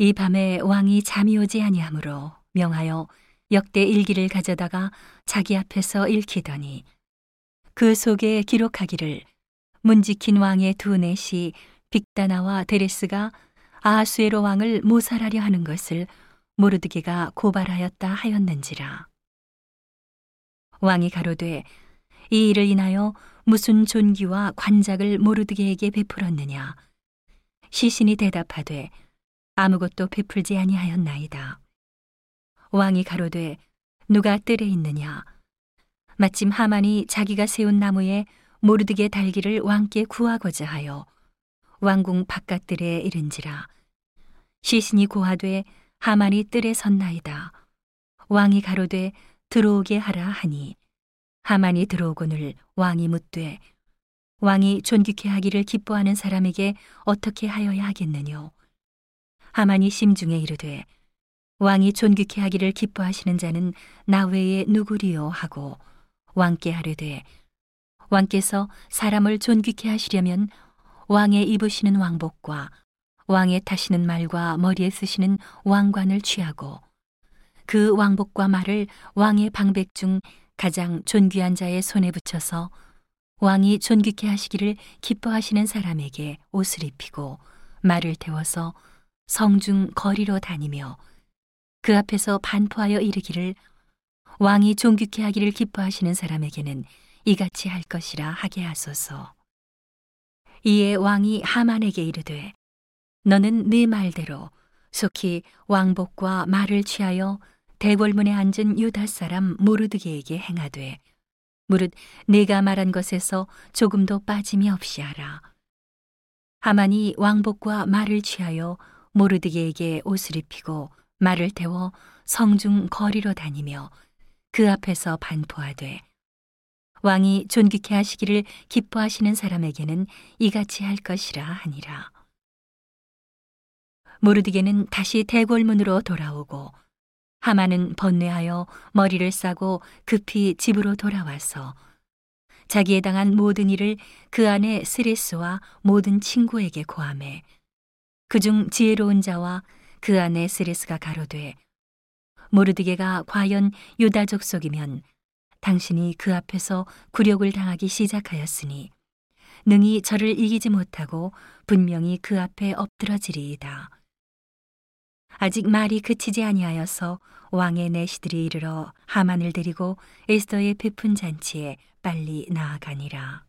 이 밤에 왕이 잠이 오지 아니하므로 명하여 역대 일기를 가져다가 자기 앞에서 읽히더니 그 속에 기록하기를 문지킨 왕의 두 넷이 빅다나와 데레스가 아하수에로 왕을 모살하려 하는 것을 모르드게가 고발하였다 하였는지라. 왕이 가로되 이 일을 인하여 무슨 존귀와 관작을 모르드게에게 베풀었느냐? 시신이 대답하되 아무것도 베풀지 아니하였나이다. 왕이 가로되 누가 뜰에 있느냐? 마침 하만이 자기가 세운 나무에 모르드게 달기를 왕께 구하고자 하여 왕궁 바깥들에 이른지라. 시신이 고하되 하만이 뜰에 섰나이다. 왕이 가로되 들어오게 하라 하니. 하만이 들어오거늘 왕이 묻되 왕이 존귀케 하기를 기뻐하는 사람에게 어떻게 하여야 하겠느뇨 하만이 심중에 이르되 왕이 존귀케 하기를 기뻐하시는 자는 나 외에 누구리요? 하고 왕께 하려되 왕께서 사람을 존귀케 하시려면 왕의 입으시는 왕복과 왕의 타시는 말과 머리에 쓰시는 왕관을 취하고 그 왕복과 말을 왕의 방백 중 가장 존귀한 자의 손에 붙여서 왕이 존귀케 하시기를 기뻐하시는 사람에게 옷을 입히고 말을 태워서 성중 거리로 다니며 그 앞에서 반포하여 이르기를 왕이 존귀케 하기를 기뻐하시는 사람에게는 이같이 할 것이라 하게 하소서. 이에 왕이 하만에게 이르되 너는 네 말대로 속히 왕복과 말을 취하여 대궐문에 앉은 유다 사람 모르드게에게 행하되 무릇 내가 말한 것에서 조금도 빠짐이 없이 하라. 하만이 왕복과 말을 취하여 모르드게에게 옷을 입히고 말을 태워 성중 거리로 다니며 그 앞에서 반포하되 왕이 존귀케 하시기를 기뻐하시는 사람에게는 이같이 할 것이라 하니라. 모르드게는 다시 대궐문으로 돌아오고 하마는 번뇌하여 머리를 싸고 급히 집으로 돌아와서 자기에 당한 모든 일을 그 안에 스레스와 모든 친구에게 고함해 그중 지혜로운 자와 그 안에 스레스가 가로되 모르드게가 과연 유다족 속이면 당신이 그 앞에서 굴욕을 당하기 시작하였으니 능히 저를 이기지 못하고 분명히 그 앞에 엎드러지리이다. 아직 말이 그치지 아니하여서 왕의 내시들이 이르러 하만을 데리고 에스더의 베푼 잔치에 빨리 나아가니라.